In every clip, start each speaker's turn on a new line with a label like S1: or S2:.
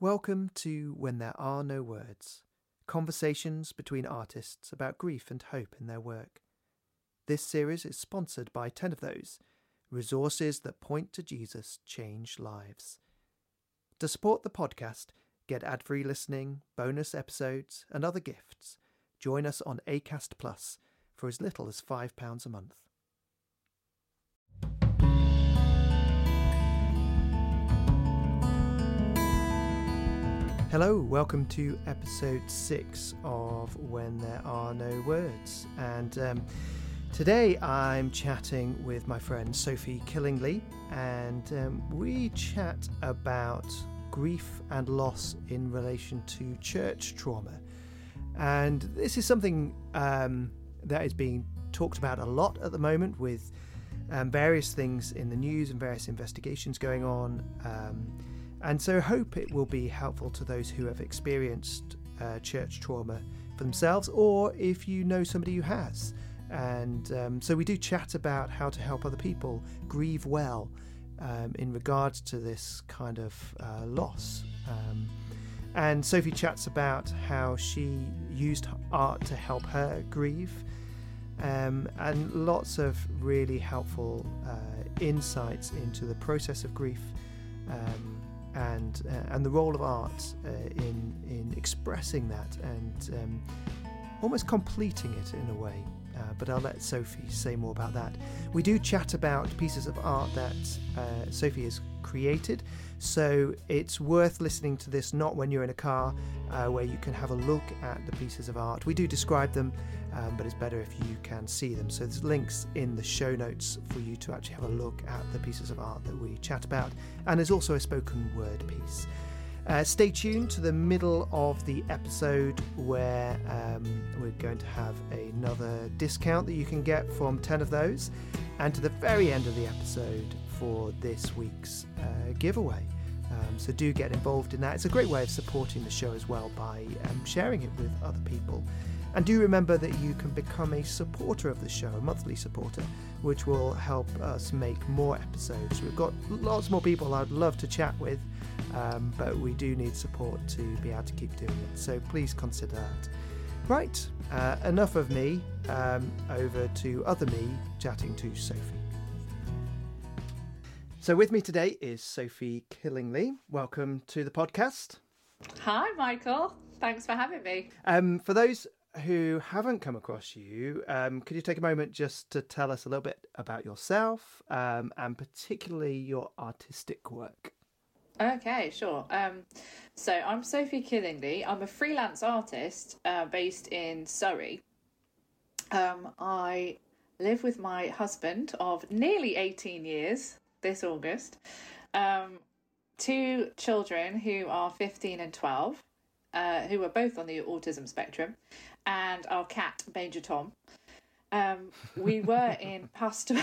S1: Welcome to When There Are No Words conversations between artists about grief and hope in their work. This series is sponsored by 10 of those resources that point to Jesus change lives. To support the podcast, get ad free listening, bonus episodes, and other gifts. Join us on ACAST Plus for as little as £5 a month. Hello, welcome to episode six of When There Are No Words. And um, today I'm chatting with my friend Sophie Killingley, and um, we chat about grief and loss in relation to church trauma. And this is something um, that is being talked about a lot at the moment with um, various things in the news and various investigations going on. And so, hope it will be helpful to those who have experienced uh, church trauma for themselves, or if you know somebody who has. And um, so, we do chat about how to help other people grieve well um, in regards to this kind of uh, loss. Um, and Sophie chats about how she used art to help her grieve, um, and lots of really helpful uh, insights into the process of grief. Um, and uh, and the role of art uh, in in expressing that and um, almost completing it in a way. Uh, but I'll let Sophie say more about that. We do chat about pieces of art that uh, Sophie has created, so it's worth listening to this not when you're in a car uh, where you can have a look at the pieces of art. We do describe them, um, but it's better if you can see them. So there's links in the show notes for you to actually have a look at the pieces of art that we chat about. And there's also a spoken word piece. Uh, stay tuned to the middle of the episode where um, we're going to have another discount that you can get from 10 of those, and to the very end of the episode for this week's uh, giveaway. Um, so do get involved in that. It's a great way of supporting the show as well by um, sharing it with other people. And do remember that you can become a supporter of the show, a monthly supporter, which will help us make more episodes. We've got lots more people I'd love to chat with, um, but we do need support to be able to keep doing it. So please consider that. Right, uh, enough of me. Um, over to other me chatting to Sophie. So with me today is Sophie Killingley. Welcome to the podcast.
S2: Hi, Michael. Thanks for having me.
S1: Um, for those who haven't come across you, um, could you take a moment just to tell us a little bit about yourself um, and particularly your artistic work?
S2: Okay, sure. Um, so I'm Sophie Killingley. I'm a freelance artist uh, based in Surrey. Um, I live with my husband of nearly 18 years this August. Um, two children who are 15 and 12, uh, who are both on the autism spectrum, and our cat, Major Tom. Um, we were in pastoral.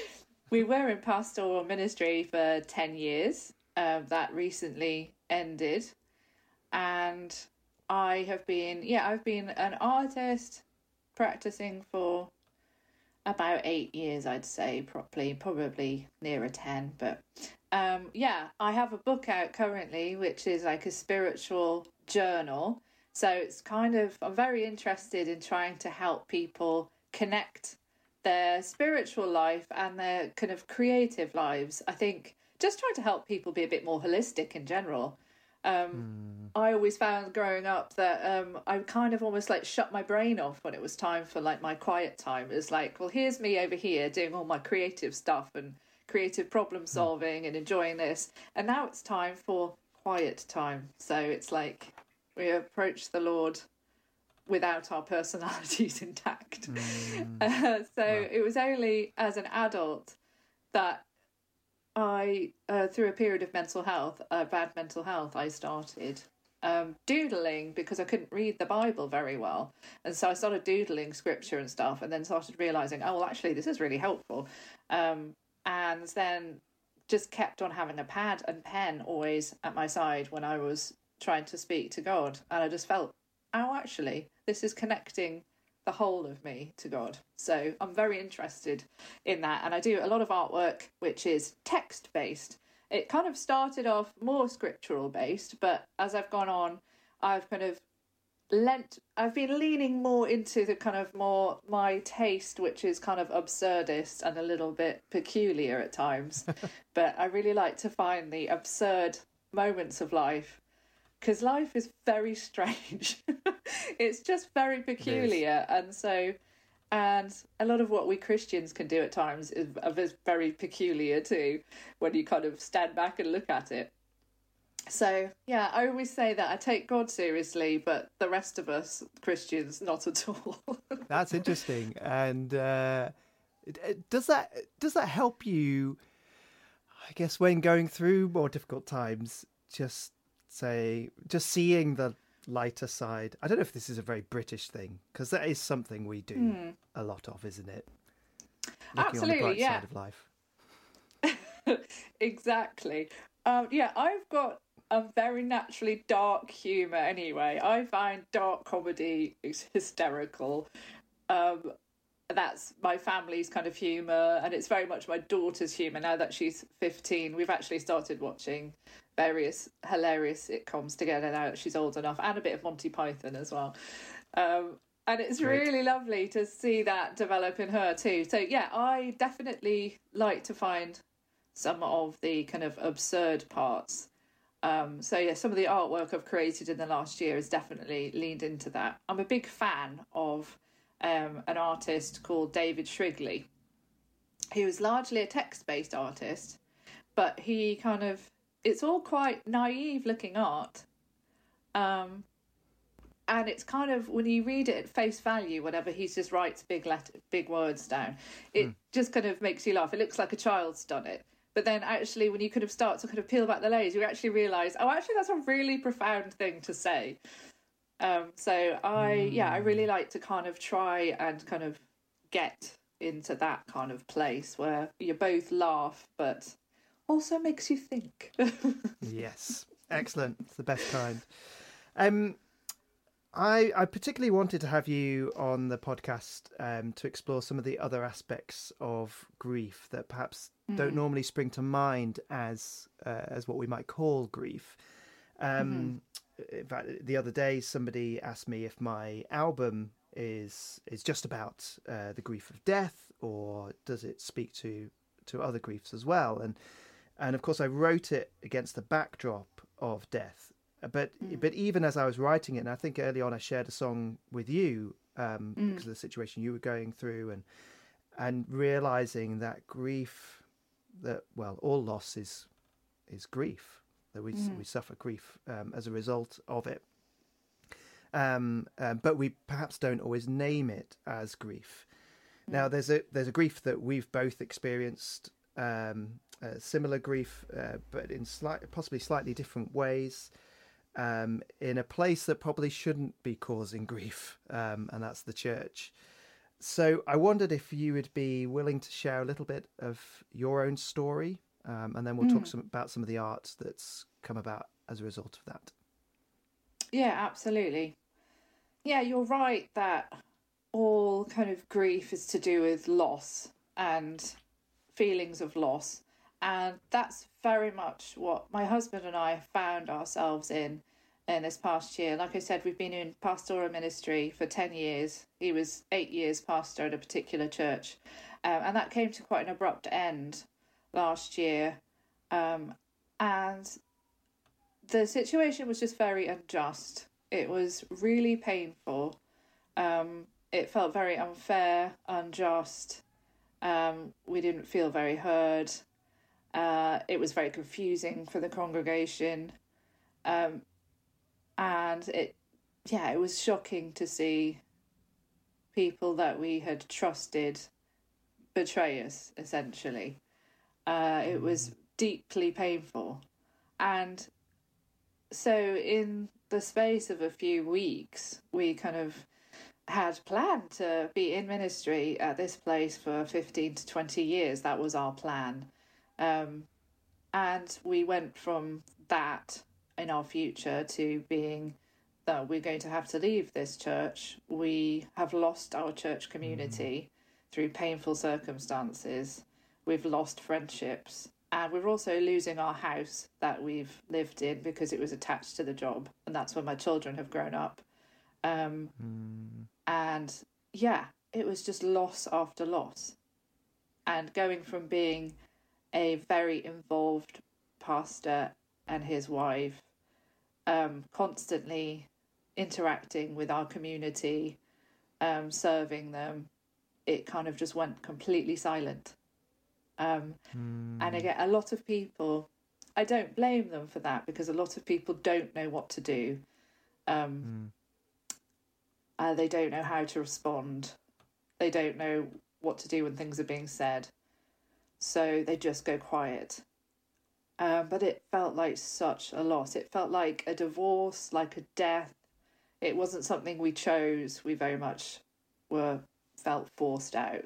S2: we were in pastoral ministry for 10 years uh, that recently ended. And I have been, yeah, I've been an artist practicing for about eight years, I'd say, properly, probably nearer 10. But um, yeah, I have a book out currently, which is like a spiritual journal. So it's kind of, I'm very interested in trying to help people connect their spiritual life and their kind of creative lives. I think just trying to help people be a bit more holistic in general. Um, mm. I always found growing up that um, I kind of almost like shut my brain off when it was time for like my quiet time. It was like, well, here's me over here doing all my creative stuff and creative problem hmm. solving mm. and enjoying this, and now it's time for quiet time. So it's like we approach the Lord without our personalities intact. Mm. Uh, so wow. it was only as an adult that I, uh, through a period of mental health, uh, bad mental health, I started um, doodling because I couldn't read the Bible very well. And so I started doodling scripture and stuff, and then started realizing, oh, well, actually, this is really helpful. Um, and then just kept on having a pad and pen always at my side when I was trying to speak to God. And I just felt, oh, actually, this is connecting the whole of me to God. So I'm very interested in that. And I do a lot of artwork which is text based. it kind of started off more scriptural based, but as I've gone on, I've kind of lent I've been leaning more into the kind of more my taste, which is kind of absurdist and a little bit peculiar at times. but I really like to find the absurd moments of life because life is very strange. it's just very peculiar, and so and a lot of what we Christians can do at times is, is very peculiar too, when you kind of stand back and look at it. So, yeah, I always say that I take God seriously, but the rest of us Christians, not at all.
S1: That's interesting. And uh, does that does that help you? I guess when going through more difficult times, just say, just seeing the lighter side. I don't know if this is a very British thing because that is something we do mm. a lot of, isn't it?
S2: Looking Absolutely, yeah.
S1: of life.
S2: exactly. Um, yeah, I've got a very naturally dark humour anyway. I find dark comedy hysterical. Um, that's my family's kind of humour, and it's very much my daughter's humour now that she's 15. We've actually started watching various hilarious sitcoms together now that she's old enough, and a bit of Monty Python as well. Um, and it's Great. really lovely to see that develop in her too. So, yeah, I definitely like to find some of the kind of absurd parts. Um, so yeah, some of the artwork I've created in the last year has definitely leaned into that. I'm a big fan of um, an artist called David Shrigley. He was largely a text-based artist, but he kind of it's all quite naive looking art. Um, and it's kind of when you read it at face value, whatever he just writes big letter, big words down, it mm. just kind of makes you laugh. It looks like a child's done it. But then actually, when you kind of start to kind of peel back the layers, you actually realise, oh, actually, that's a really profound thing to say. Um, so I, mm. yeah, I really hmm. like to kind of try and kind of get into that kind of place where you both laugh, but also makes you think.
S1: yes, excellent. It's the best kind. Um, I I particularly wanted to have you on the podcast um, to explore some of the other aspects of grief that perhaps mm. don't normally spring to mind as uh, as what we might call grief. Um, mm-hmm. In fact, the other day somebody asked me if my album is is just about uh, the grief of death or does it speak to to other griefs as well and and of course I wrote it against the backdrop of death. But mm. but even as I was writing it, and I think early on I shared a song with you um, mm. because of the situation you were going through, and and realizing that grief, that well, all loss is is grief that we mm. we suffer grief um, as a result of it. Um, um, but we perhaps don't always name it as grief. Now, mm. there's a there's a grief that we've both experienced um, uh, similar grief, uh, but in slight, possibly slightly different ways, um, in a place that probably shouldn't be causing grief, um, and that's the church. So I wondered if you would be willing to share a little bit of your own story, um, and then we'll mm. talk some, about some of the art that's come about as a result of that.
S2: Yeah, absolutely. Yeah, you're right that all kind of grief is to do with loss and feelings of loss. And that's very much what my husband and I found ourselves in in this past year. Like I said, we've been in pastoral ministry for 10 years. He was eight years pastor at a particular church. Um, and that came to quite an abrupt end last year. Um, and the situation was just very unjust. It was really painful. Um, it felt very unfair, unjust. Um, we didn't feel very heard. Uh, it was very confusing for the congregation. Um, and it, yeah, it was shocking to see people that we had trusted betray us, essentially. Uh, it was deeply painful. And so, in the space of a few weeks, we kind of had planned to be in ministry at this place for 15 to 20 years. That was our plan. Um, and we went from that in our future to being that we're going to have to leave this church. We have lost our church community mm. through painful circumstances. We've lost friendships. and we're also losing our house that we've lived in because it was attached to the job, and that's where my children have grown up. Um, mm. And yeah, it was just loss after loss. And going from being a very involved pastor and his wife, um, constantly interacting with our community, um, serving them, it kind of just went completely silent. Um, mm. And I get a lot of people, I don't blame them for that because a lot of people don't know what to do. Um, mm. uh, they don't know how to respond. They don't know what to do when things are being said. So they just go quiet. Um, but it felt like such a loss. It felt like a divorce, like a death. It wasn't something we chose. We very much were felt forced out.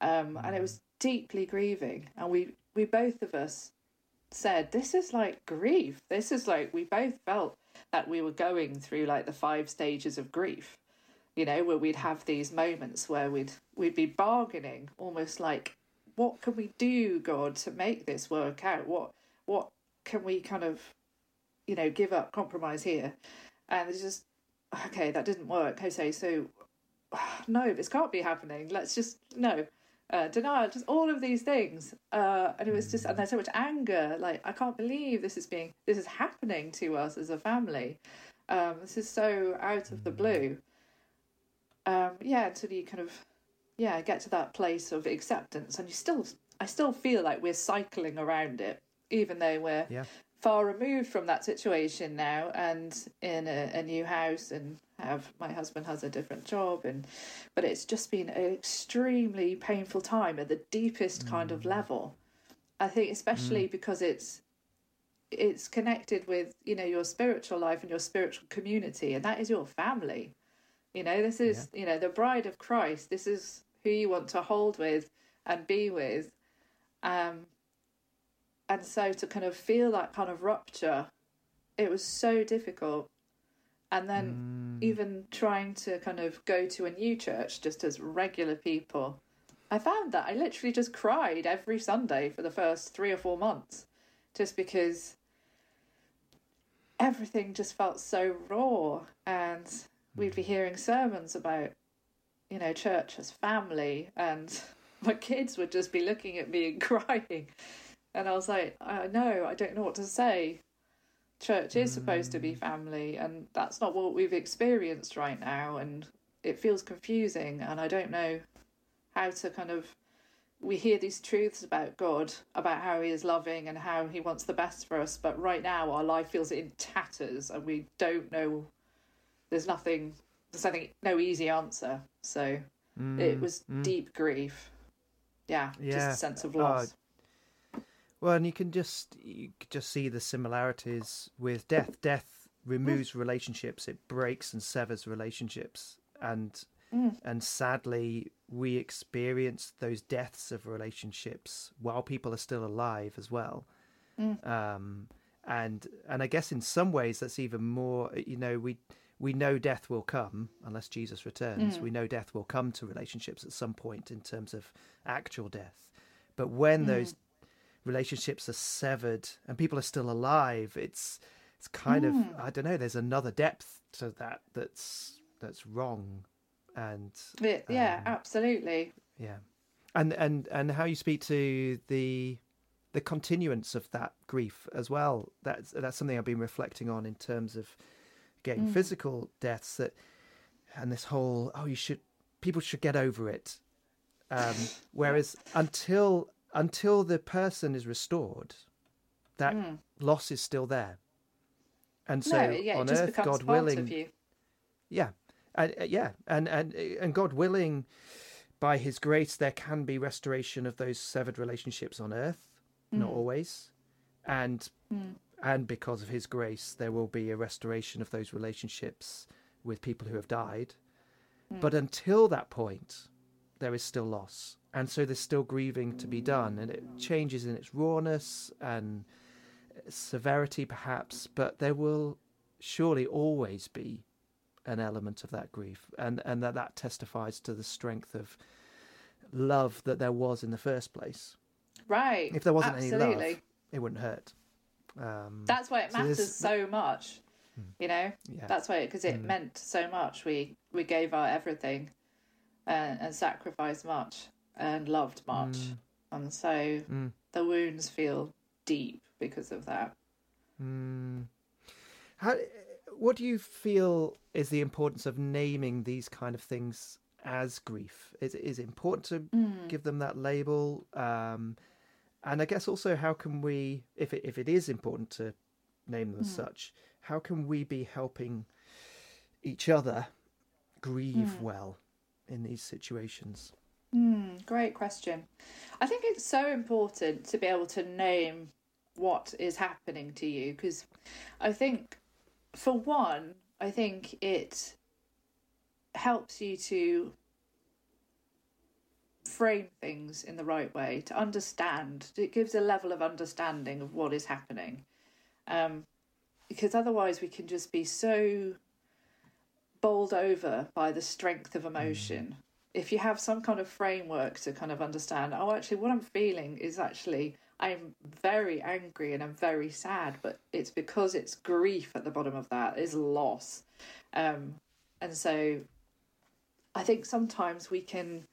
S2: Um, and it was deeply grieving. And we, we both of us said, This is like grief. This is like, we both felt that we were going through like the five stages of grief, you know, where we'd have these moments where we'd, we'd be bargaining almost like, what can we do, God, to make this work out? What, what can we kind of, you know, give up, compromise here? And it's just, okay, that didn't work. Okay, so no, this can't be happening. Let's just, no uh, denial, just all of these things. Uh, and it was just, and there's so much anger. Like, I can't believe this is being, this is happening to us as a family. Um, this is so out of the blue. Um, yeah, until you kind of, yeah, get to that place of acceptance, and you still, I still feel like we're cycling around it, even though we're yeah. far removed from that situation now, and in a, a new house and have my husband has a different job and but it's just been an extremely painful time at the deepest kind of mm. level i think especially mm. because it's it's connected with you know your spiritual life and your spiritual community and that is your family you know this is yeah. you know the bride of christ this is who you want to hold with and be with. Um and so to kind of feel that kind of rupture it was so difficult. And then mm. even trying to kind of go to a new church just as regular people i found that i literally just cried every sunday for the first three or four months just because everything just felt so raw and we'd be hearing sermons about you know church as family and my kids would just be looking at me and crying and i was like i know i don't know what to say church is supposed to be mm. family and that's not what we've experienced right now and it feels confusing and i don't know how to kind of we hear these truths about god about how he is loving and how he wants the best for us but right now our life feels in tatters and we don't know there's nothing there's nothing no easy answer so mm, it was mm. deep grief yeah, yeah, just a sense of loss
S1: well, and you can just you can just see the similarities with death. Death removes mm. relationships; it breaks and severs relationships, and mm. and sadly, we experience those deaths of relationships while people are still alive as well. Mm. Um, and and I guess in some ways that's even more. You know, we we know death will come unless Jesus returns. Mm. We know death will come to relationships at some point in terms of actual death. But when mm. those relationships are severed and people are still alive, it's it's kind mm. of. I don't know. There's another depth to that that's that's wrong, and
S2: it, yeah, um, absolutely,
S1: yeah, and and and how you speak to the the continuance of that grief as well. That's that's something I've been reflecting on in terms of getting mm. physical deaths that and this whole oh you should people should get over it um, whereas until until the person is restored, that mm. loss is still there. And so
S2: no, yeah,
S1: on earth, God willing, yeah, and uh, yeah, and and and God willing, by His grace, there can be restoration of those severed relationships on earth. Mm. Not always, and mm. And because of His grace, there will be a restoration of those relationships with people who have died. Hmm. But until that point, there is still loss and so there's still grieving to be done, and it changes in its rawness and severity, perhaps, but there will surely always be an element of that grief, and and that that testifies to the strength of love that there was in the first place.
S2: Right.
S1: If there wasn't
S2: Absolutely.
S1: any love, it wouldn't hurt. Um,
S2: That's why it
S1: so
S2: matters
S1: this-
S2: so much. You know,
S1: yeah.
S2: that's why because it meant so much. We we gave our everything, and, and sacrificed much and loved much, and so
S1: Mm.
S2: the wounds feel deep because of that.
S1: Mm. How, what do you feel is the importance of naming these kind of things as grief? Is is it important to give them that label? Um, and I guess also, how can we, if it, if it is important to name them as such, how can we be helping each other grieve well in these situations?
S2: Hmm, great question. I think it's so important to be able to name what is happening to you because I think, for one, I think it helps you to frame things in the right way, to understand. It gives a level of understanding of what is happening. Um, because otherwise, we can just be so bowled over by the strength of emotion. If you have some kind of framework to kind of understand, oh, actually, what I'm feeling is actually I'm very angry and I'm very sad, but it's because it's grief at the bottom of that is loss. Um, and so I think sometimes we can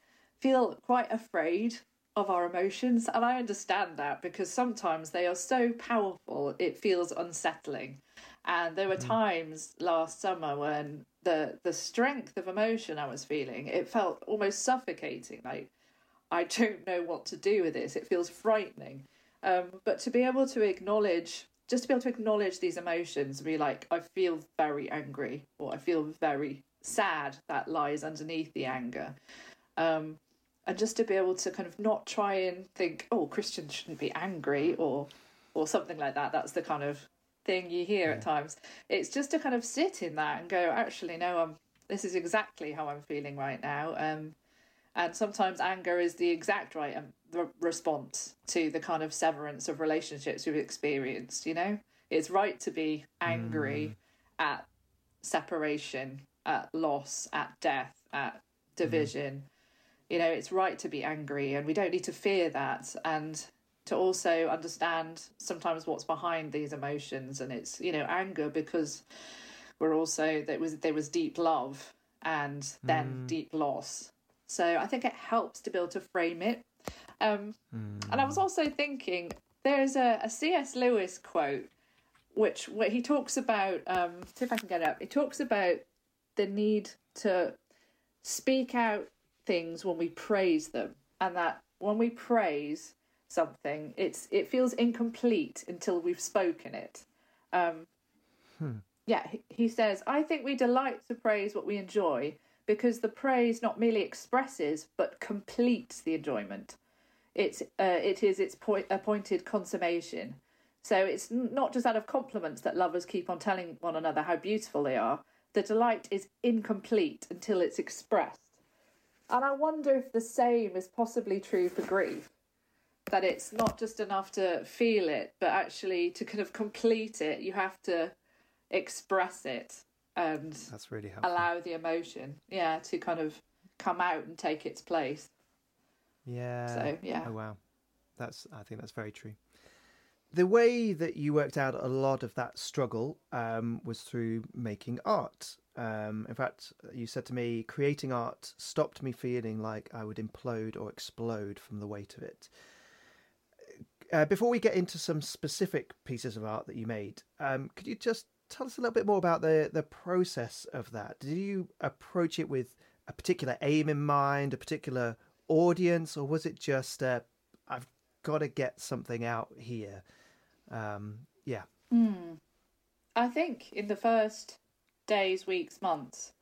S2: feel quite afraid of our emotions, and I understand that because sometimes they are so powerful it feels unsettling. And there were times last summer when the the strength of emotion I was feeling it felt almost suffocating. Like I don't know what to do with this. It feels frightening. Um, but to be able to acknowledge, just to be able to acknowledge these emotions, and be like, I feel very angry, or I feel very sad. That lies underneath the anger. Um, and just to be able to kind of not try and think, oh, Christians shouldn't be angry, or or something like that. That's the kind of thing you hear at times. It's just to kind of sit in that and go, actually, no, I'm. This is exactly how I'm feeling right now. Um, and sometimes anger is the exact right um, re- response to the kind of severance of relationships we've experienced. You know, it's right to be angry at separation, at loss, at death, at division. You know, it's right to be angry, and we don't need to fear that. And to also understand sometimes what's behind these emotions, and it's you know anger because we're also there was there was deep love and then deep loss. So I think it helps to be able to frame it. Um, And I was also thinking there's a, a C.S. Lewis quote, which where he talks about. Um, see if I can get it up. He talks about the need to speak out things when we praise them, and that when we praise something, it's it feels incomplete until we've spoken it. Um, yeah, he- he says, I think we delight to praise what we enjoy because the praise not merely expresses but completes the enjoyment. It's uh, it is its point appointed consummation. So it's not just out of compliments that lovers keep on telling one another how beautiful they are. The delight is incomplete until it's expressed. And I wonder if the same is possibly true for grief. That it's not just enough to feel it, but actually to kind of complete it, you have to express it and
S1: That's really helpful.
S2: allow the emotion, yeah, to kind of come out and take its place.
S1: Yeah.
S2: So, yeah.
S1: Oh wow, that's I think that's very true. The way that you worked out a lot of that struggle um, was through making art. Um, in fact, you said to me, creating art stopped me feeling like I would implode or explode from the weight of it. Uh, before we get into some specific pieces of art that you made, um, could you just tell us a little bit more about the the process of that? Did you approach it with a particular aim in mind, a particular audience, or was it just uh, I've got to get something out here? Um, yeah,
S2: I think in the first days, weeks, months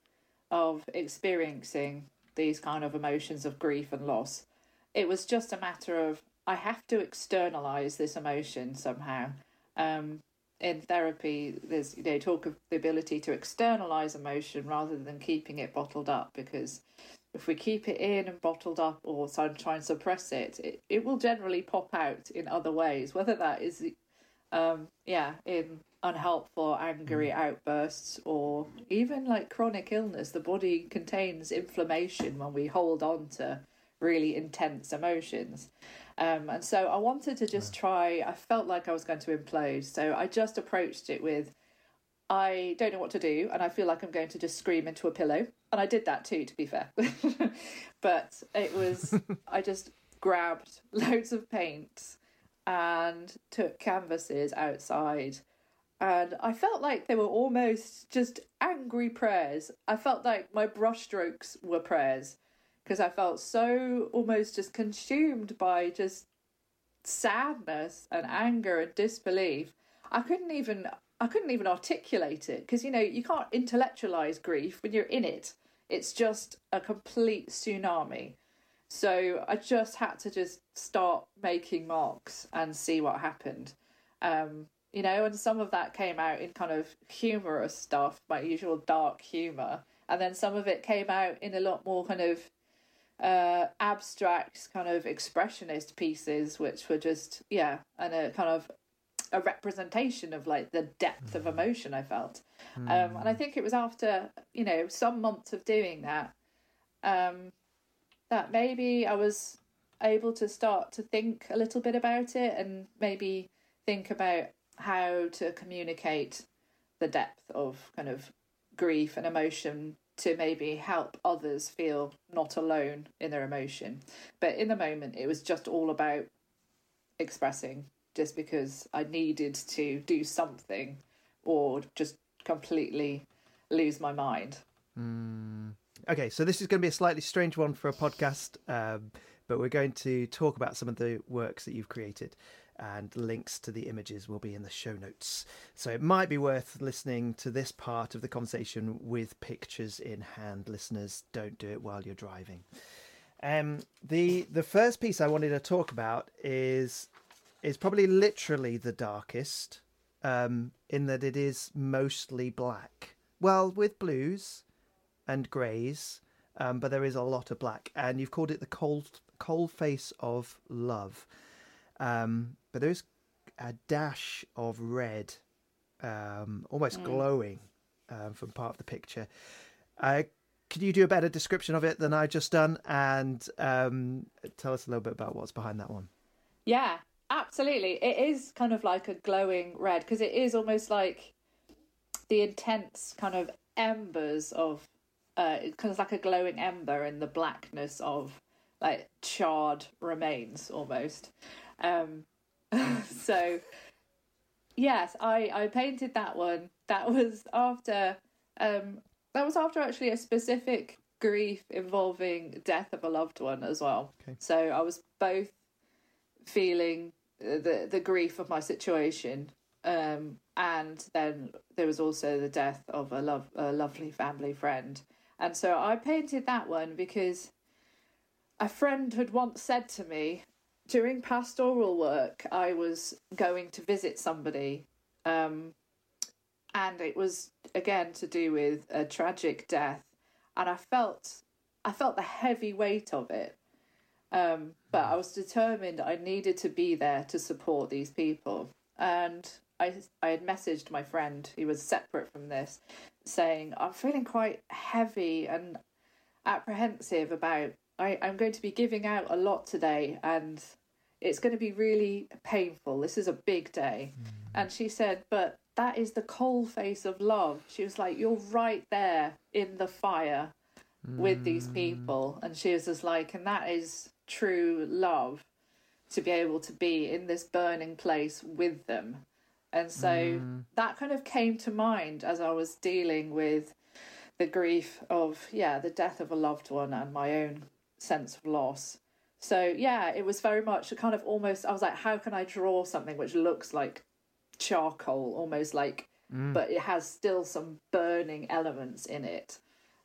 S2: of experiencing these kind of emotions of grief and loss, it was just a matter of I have to externalize this emotion somehow. Um, in therapy, there's you know talk of the ability to externalize emotion rather than keeping it bottled up because if we keep it in and bottled up or try and suppress it, it, it will generally pop out in other ways, whether that is um, yeah, in unhelpful, angry outbursts, or even like chronic illness. The body contains inflammation when we hold on to really intense emotions. Um, and so I wanted to just try, I felt like I was going to implode. So I just approached it with, I don't know what to do, and I feel like I'm going to just scream into a pillow. And I did that too, to be fair. but it was, I just grabbed loads of paint and took canvases outside. And I felt like they were almost just angry prayers. I felt like my brushstrokes were prayers because I felt so almost just consumed by just sadness and anger and disbelief. I couldn't even I couldn't even articulate it because you know you can't intellectualize grief when you're in it. It's just a complete tsunami. So I just had to just start making marks and see what happened. Um, you know, and some of that came out in kind of humorous stuff, my usual dark humor, and then some of it came out in a lot more kind of uh, abstract, kind of expressionist pieces, which were just yeah, and a kind of a representation of like the depth of emotion I felt. Mm. Um, and I think it was after you know some months of doing that. Um, that maybe I was able to start to think a little bit about it and maybe think about how to communicate the depth of kind of grief and emotion to maybe help others feel not alone in their emotion. But in the moment, it was just all about expressing just because I needed to do something or just completely lose my mind.
S1: Mm. Okay, so this is going to be a slightly strange one for a podcast, um, but we're going to talk about some of the works that you've created, and links to the images will be in the show notes. So it might be worth listening to this part of the conversation with pictures in hand. Listeners, don't do it while you're driving. Um, the the first piece I wanted to talk about is is probably literally the darkest, um, in that it is mostly black. Well, with blues and greys, um, but there is a lot of black. And you've called it the cold coal face of love. Um, but there's a dash of red, um, almost mm. glowing, um, from part of the picture. Uh, can you do a better description of it than I've just done, and um, tell us a little bit about what's behind that one?
S2: Yeah, absolutely. It is kind of like a glowing red because it is almost like the intense kind of embers of uh, kind of like a glowing ember in the blackness of like charred remains almost. Um, so yes, I I painted that one. That was after um that was after actually a specific grief involving death of a loved one as well. Okay. So I was both feeling the the grief of my situation um and then there was also the death of a love a lovely family friend and so I painted that one because a friend had once said to me during pastoral work, I was going to visit somebody, um, and it was again to do with a tragic death, and I felt I felt the heavy weight of it. Um, but I was determined I needed to be there to support these people, and I I had messaged my friend who was separate from this, saying, I'm feeling quite heavy and apprehensive about I, I'm going to be giving out a lot today and it's going to be really painful. This is a big day. Mm. And she said, But that is the coal face of love. She was like, You're right there in the fire mm. with these mm. people. And she was just like, And that is true love to be able to be in this burning place with them and so mm. that kind of came to mind as I was dealing with the grief of, yeah, the death of a loved one and my own sense of loss. So, yeah, it was very much a kind of almost, I was like, how can I draw something which looks like charcoal, almost like, mm. but it has still some burning elements in it.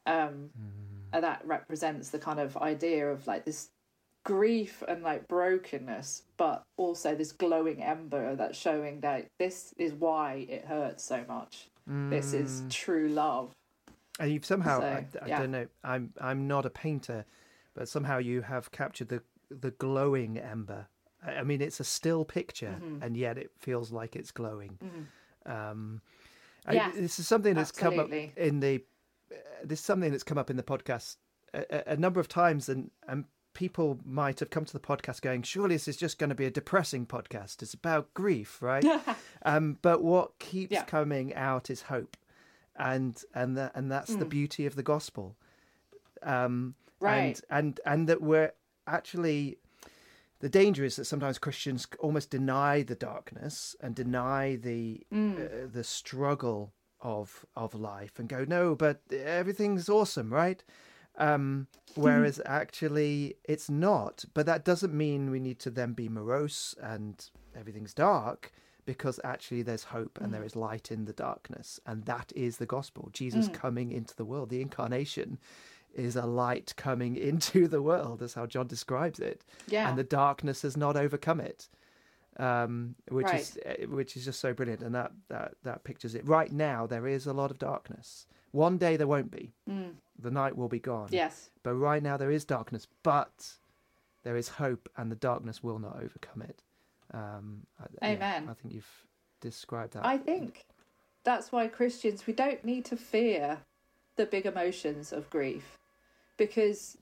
S2: Um, mm. And that represents the kind of idea of like this grief and like brokenness, but also this glowing ember that's showing that this is why it hurts so much. Mm. This is mm. true love.
S1: And you've somehow, so, I, I yeah. don't know, I'm I'm not a painter, but somehow you have captured the the glowing ember. I mean, it's a still picture, mm-hmm. and yet it feels like it's glowing. Mm-hmm. Um, yeah, I, this is something that's absolutely. come up in the. Uh, this is something that's come up in the podcast a, a, number of times, and and people might have come to the podcast going, surely this is just going to be a depressing podcast. It's about grief, right? um, but what keeps
S2: Yeah.
S1: coming out is hope, and and that and that's the beauty of the gospel. Um,
S2: Right.
S1: And and and that we're actually the danger is that sometimes Christians almost deny the darkness and deny the uh, the struggle of of life and go no but everything's awesome right um whereas actually it's not but that doesn't mean we need to then be morose and everything's dark because actually there's hope and there is light in the darkness. And that is the gospel. Jesus coming into the world the incarnation is a light coming into the world that's how john describes it.
S2: Yeah.
S1: and the darkness has not overcome it um, which is uh, which is just so brilliant, and that, that that pictures it. Right now, there is a lot of darkness. One day there won't be. The night will be gone.
S2: yes.
S1: But right now there is darkness, but there is hope, and the darkness will not overcome it. Um, I, yeah,
S2: Amen.
S1: I think you've described that.
S2: I think that's why Christians we don't need to fear the big emotions of grief because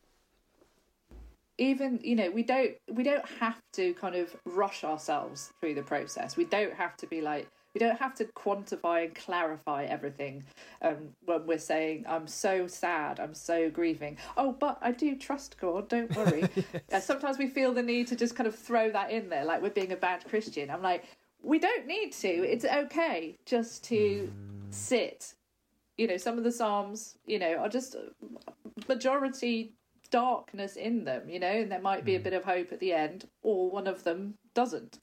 S2: even you know we don't we don't have to kind of rush ourselves through the process we don't have to be like we don't have to quantify and clarify everything um, when we're saying i'm so sad i'm so grieving. Oh but i do trust god don't worry. Uh, sometimes we feel the need to just kind of throw that in there like we're being a bad christian. I'm like we don't need to. It's okay just to sit. You know some of the psalms you know are just majority darkness in them you know and there might be a bit of hope at the end or one of them doesn't.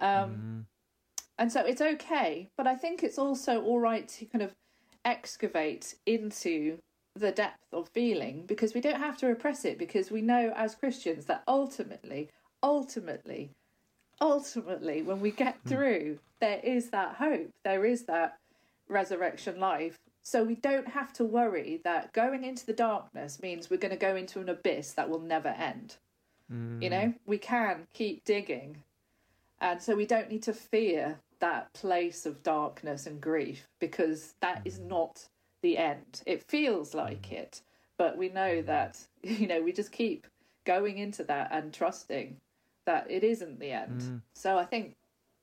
S2: Um and so it's okay but i think it's also all right to kind of excavate into the depth of feeling because we don't have to repress it because we know as christians that ultimately ultimately ultimately when we get hmm. through there is that hope there is that resurrection life. So we don't have to worry that going into the darkness means we're going to go into an abyss that will never end. You know? Hmm. We can keep digging. And so we don't need to fear that place of darkness and grief because that is mm. not the end. It feels like mm. it but we know mm. that you know we just keep going into that and trusting that it isn't the end. So i think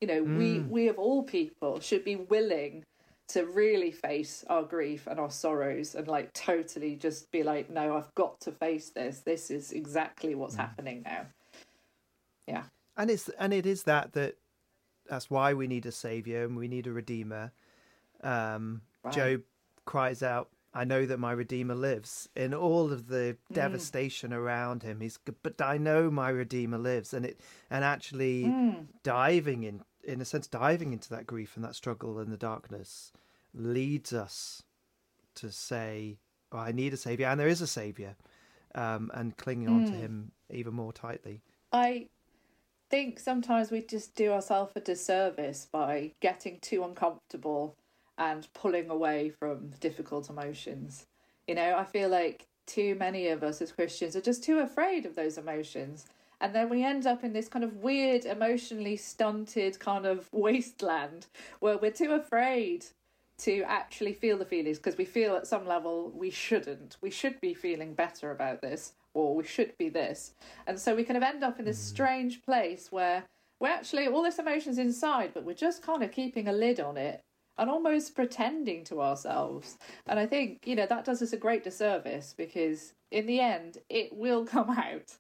S2: you know we we of all people should be willing to really face our grief and our sorrows and like totally just be like no i've got to face this. This is exactly what's happening now. Yeah.
S1: And it's and it is that that that's why we need a savior and we need a redeemer. Um job cries out i know that my redeemer lives. In all of the devastation around him he's but i know my redeemer lives. And it and actually diving in in a sense diving into that grief and that struggle and the darkness leads us to say oh, i need a savior and there is a savior um and clinging on to him even more tightly.
S2: I think sometimes we just do ourselves a disservice by getting too uncomfortable and pulling away from difficult emotions. You know, I feel like too many of us as Christians are just too afraid of those emotions. And then we end up in this kind of weird, emotionally stunted kind of wasteland where we're too afraid to actually feel the feelings because we feel at some level we shouldn't. We should be feeling better about this or we should be this. And so we kind of end up in this strange place where we're actually all this emotion's inside, but we're just kind of keeping a lid on it and almost pretending to ourselves. And I think, you know, that does us a great disservice because in the end it will come out.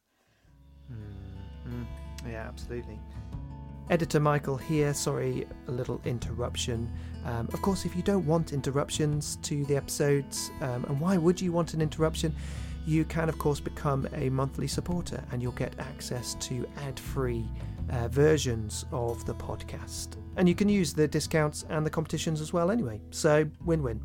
S1: Yeah, absolutely. Editor Michael here. Sorry, a little interruption. Um, of course, if you don't want interruptions to the episodes, um, and why would you want an interruption? You can, of course, become a monthly supporter and you'll get access to ad free uh, versions of the podcast. And you can use the discounts and the competitions as well, anyway. So, win win.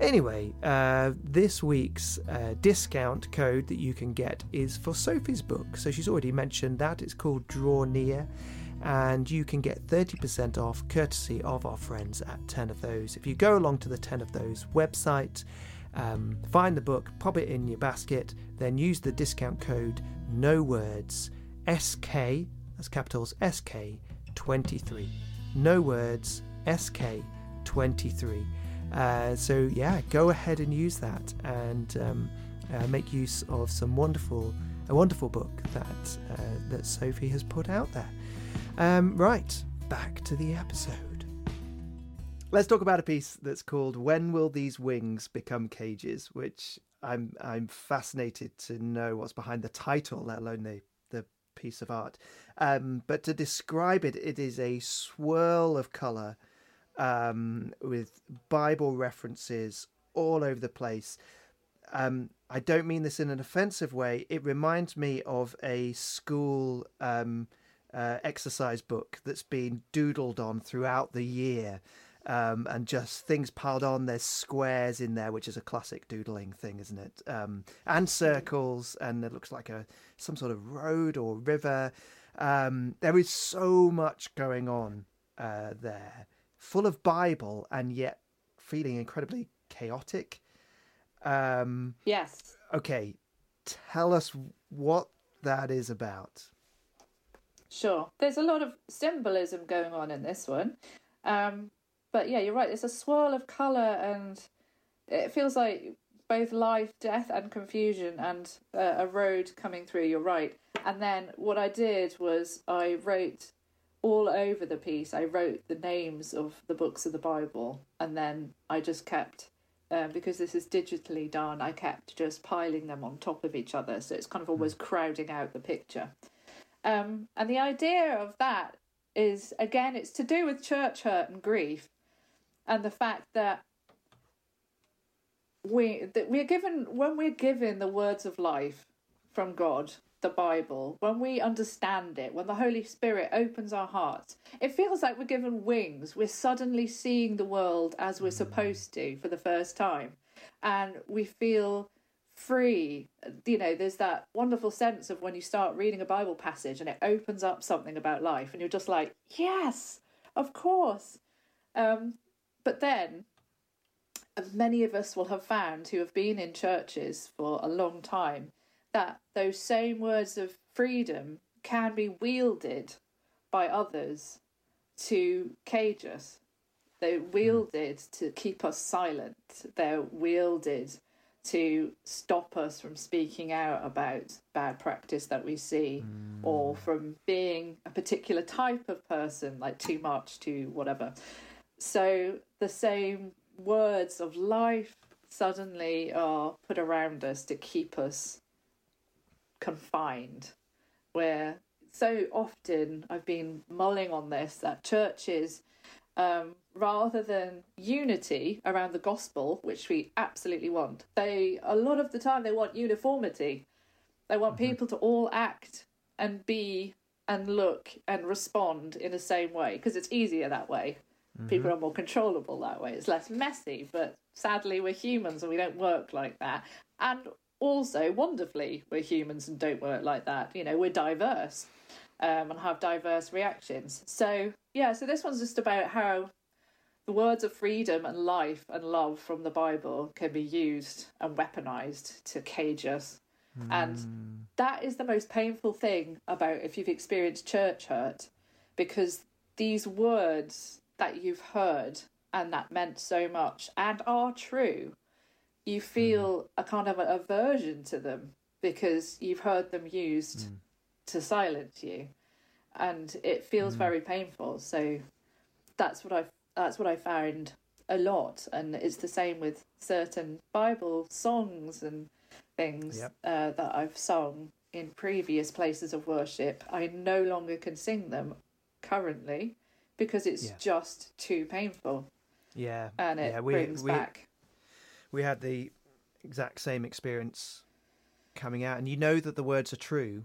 S1: Anyway, uh, this week's uh, discount code that you can get is for Sophie's book. So she's already mentioned that. It's called Draw Near. And you can get 30% off courtesy of our friends at 10 of those. If you go along to the 10 of those website, um, find the book, pop it in your basket, then use the discount code No Words SK, that's capitals SK 23. No Words SK 23. Uh, so yeah, go ahead and use that and um, uh, make use of some wonderful a wonderful book that uh, that Sophie has put out there. Um, right, back to the episode. Let's talk about a piece that's called "When Will These Wings Become Cages," which I'm I'm fascinated to know what's behind the title, let alone the the piece of art. Um, but to describe it, it is a swirl of color um, with Bible references all over the place. Um, I don't mean this in an offensive way. It reminds me of a school um, uh, exercise book that's been doodled on throughout the year. Um, and just things piled on. There's squares in there, which is a classic doodling thing, isn't it? Um, and circles, and it looks like a some sort of road or river. Um, there is so much going on uh, there, full of Bible, and yet feeling incredibly chaotic. Um,
S2: yes.
S1: Okay, tell us what that is about.
S2: Sure. There's a lot of symbolism going on in this one. Um, but yeah, you're right. It's a swirl of colour and it feels like both life, death, and confusion, and uh, a road coming through. You're right. And then what I did was I wrote all over the piece. I wrote the names of the books of the Bible, and then I just kept. Um, because this is digitally done, I kept just piling them on top of each other, so it's kind of always crowding out the picture. Um, and the idea of that is again, it's to do with church hurt and grief, and the fact that we that we're given when we're given the words of life from God, the Bible, when we understand it, when the Holy Spirit opens our hearts, it feels like we're given wings. We're suddenly seeing the world as we're supposed to for the first time, and we feel free. You know, there's that wonderful sense of when you start reading a Bible passage and it opens up something about life, and you're just like, yes, of course. Um, but then many of us will have found who have been in churches for a long time that those same words of freedom can be wielded by others to cage us. They're wielded to keep us silent. They're wielded to stop us from speaking out about bad practice that we see mm. or from being a particular type of person, like too much, too whatever. So the same words of life suddenly are put around us to keep us confined. Where so often I've been mulling on this that churches, um, rather than unity around the gospel, which we absolutely want, they a lot of the time they want uniformity. They want mm-hmm. people to all act and be and look and respond in the same way because it's easier that way. Mm-hmm. People are more controllable that way. It's less messy, but sadly, we're humans and we don't work like that. And also, wonderfully, we're humans and don't work like that. You know, we're diverse um, and have diverse reactions. So, yeah, so this one's just about how the words of freedom and life and love from the Bible can be used and weaponized to cage us. Mm. And that is the most painful thing about if you've experienced church hurt, because these words that you've heard and that meant so much and are true, you feel mm. a kind of an aversion to them because you've heard them used mm. to silence you, and it feels mm. very painful. So that's what I that's what I found a lot, and it's the same with certain Bible songs and things yep. uh, that I've sung in previous places of worship. I no longer can sing them currently because it's yeah. just too painful.
S1: Yeah,
S2: and it
S1: yeah,
S2: we, brings
S1: we,
S2: back.
S1: We had the exact same experience coming out, and you know that the words are true,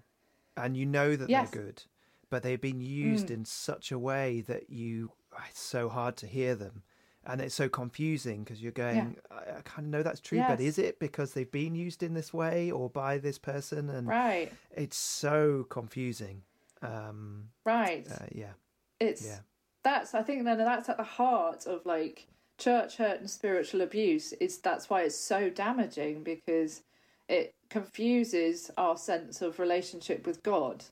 S1: and you know that yes. they're good, but they've been used mm. in such a way that you it's so hard to hear them. And it's so confusing because you're going, yeah. I, I kind of know that's true, yes. but is it because they've been used in this way or by this person? And
S2: right,
S1: it's so confusing. Um,
S2: right,
S1: uh, yeah,
S2: it's yeah that's I think then that's at the heart of like church hurt and spiritual abuse. Is that's why it's so damaging because it confuses our sense of relationship with God.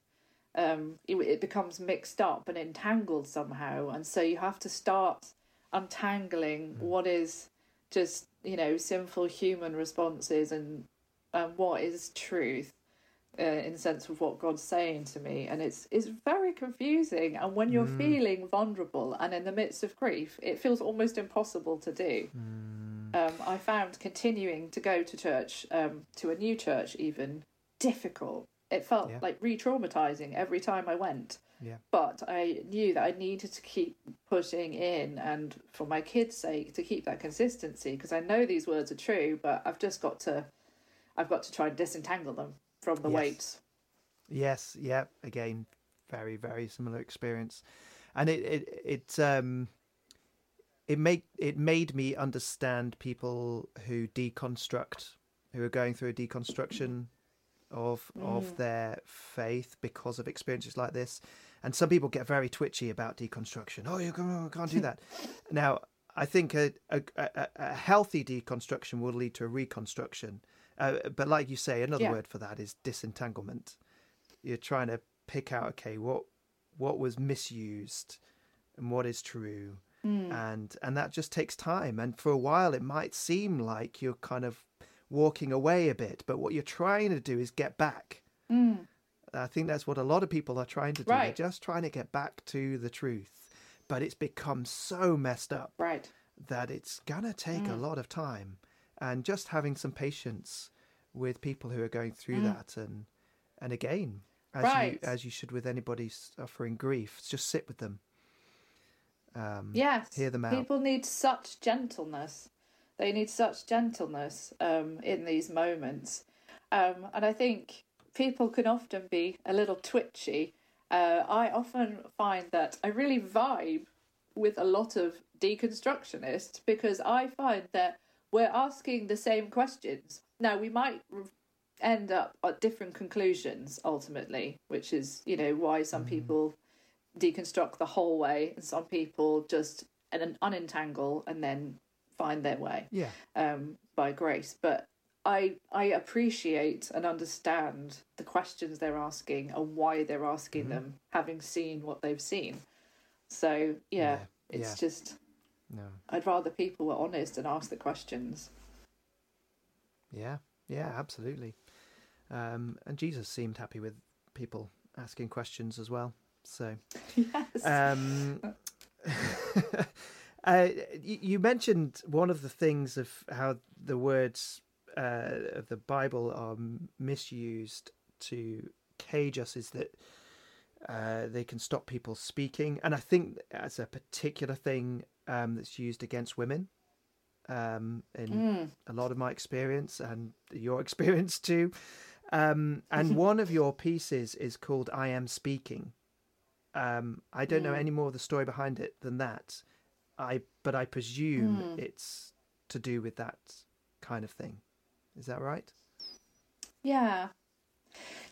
S2: Um, it, it becomes mixed up and entangled somehow, and so you have to start untangling hmm. what is just you know sinful human responses and and what is truth uh, in the sense of what God's saying to me, and it's it's very confusing. And when you're feeling vulnerable and in the midst of grief, it feels almost impossible to do. Um, I found continuing to go to church, um, to a new church, even difficult. It felt
S1: Yeah.
S2: like re-traumatizing every time I went.
S1: Yeah.
S2: But I knew that I needed to keep pushing in, and for my kids' sake, to keep that consistency because I know these words are true, but I've just got to, I've got to try and disentangle them from the
S1: Yes. Yes, yeah. Again, very, very similar experience, and it it it um it made it made me understand people who deconstruct, who are going through a deconstruction of of their faith because of experiences like this, and some people get very twitchy about deconstruction. Oh, you can't, do that. now, I think a, a a a healthy deconstruction will lead to a reconstruction. Uh, but like you say, another
S2: Yeah.
S1: word for that is disentanglement. You're trying to pick out, okay, what what was misused and what is true, and and that just takes time. And for a while, it might seem like you're kind of walking away a bit, but what you're trying to do is get back. I think that's what a lot of people are trying to do.
S2: Right.
S1: They're just trying to get back to the truth, but it's become so messed up
S2: Right.
S1: that it's gonna take
S2: Mm.
S1: a lot of time and just having some patience with people who are going through that and and again as
S2: Mm. Right.
S1: you as you should with anybody suffering grief just sit with them um
S2: Yes.
S1: hear them out
S2: People need such gentleness. They need such gentleness um, in these moments. Um, and I think people can often be a little twitchy. Uh, I often find that I really vibe with a lot of deconstructionists because I find that we're asking the same questions. Now, we might end up at different conclusions ultimately, which is, you know, why some people deconstruct the whole way and some people just un- unentangle and then find their way
S1: yeah
S2: um, by grace. But I I appreciate and understand the questions they're asking and why they're asking them, having seen what they've seen. So yeah,
S1: Yeah,
S2: it's
S1: yeah.
S2: just
S1: no
S2: I'd rather people were honest and ask the questions.
S1: yeah yeah absolutely um and jesus seemed happy with people asking questions as well so
S2: yes.
S1: Um, uh, you, you mentioned one of the things of how the words uh, of the Bible are misused to cage us is that uh, they can stop people speaking, and I think that's a particular thing um, that's used against women. Um, in
S2: Mm.
S1: a lot of my experience and your experience too. Um, and one of your pieces is called "I Am Speaking." Um, I don't know
S2: Mm.
S1: any more of the story behind it than that. I but I presume
S2: Mm.
S1: it's to do with that kind of thing. Is that right?
S2: Yeah.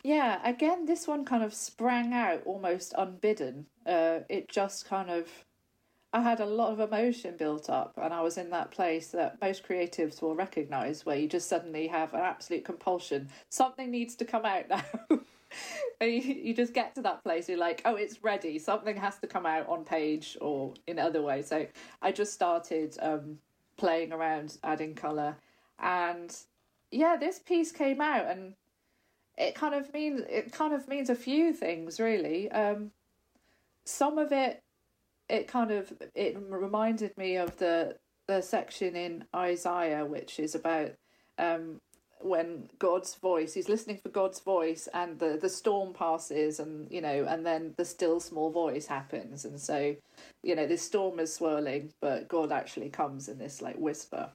S2: Yeah, again, this one kind of sprang out almost unbidden. Uh, it just kind of. I had a lot of emotion built up, and I was in that place that most creatives will recognize where you just suddenly have an absolute compulsion. Something needs to come out now. and you, you just get to that place, you're like, oh, it's ready. Something has to come out on page or in other ways. So I just started um, playing around, adding colour. And yeah, this piece came out and it kind of means it kind of means a few things really. Um, some of it, it kind of it reminded me of the the section in Isaiah, which is about um, when God's voice. He's listening for God's voice, and the the storm passes, and you know, and then the still small voice happens, and so you know, this storm is swirling, but God actually comes in this like whisper,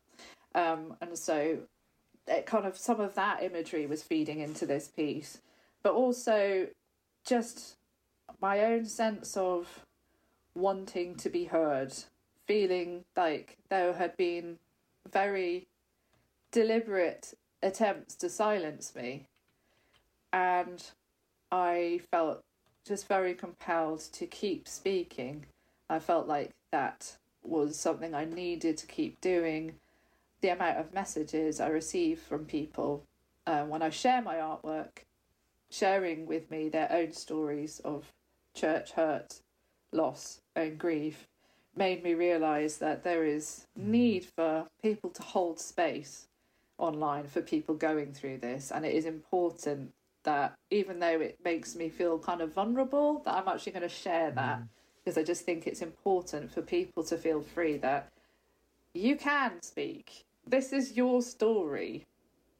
S2: um, and so it kind of some of that imagery was feeding into this piece, but also just my own sense of wanting to be heard, feeling like there had been very deliberate attempts to silence me, and I felt just very compelled to keep speaking. I felt like that was something I needed to keep doing the amount of messages I receive from people uh, when I share my artwork, sharing with me their own stories of church hurt, loss, and grief, made me realize that there is need for people to hold space online for people going through this, and it is important that even though it makes me feel kind of vulnerable, that I'm actually going to share that. Because I just think it's important for people to feel free that you can speak. This is your story,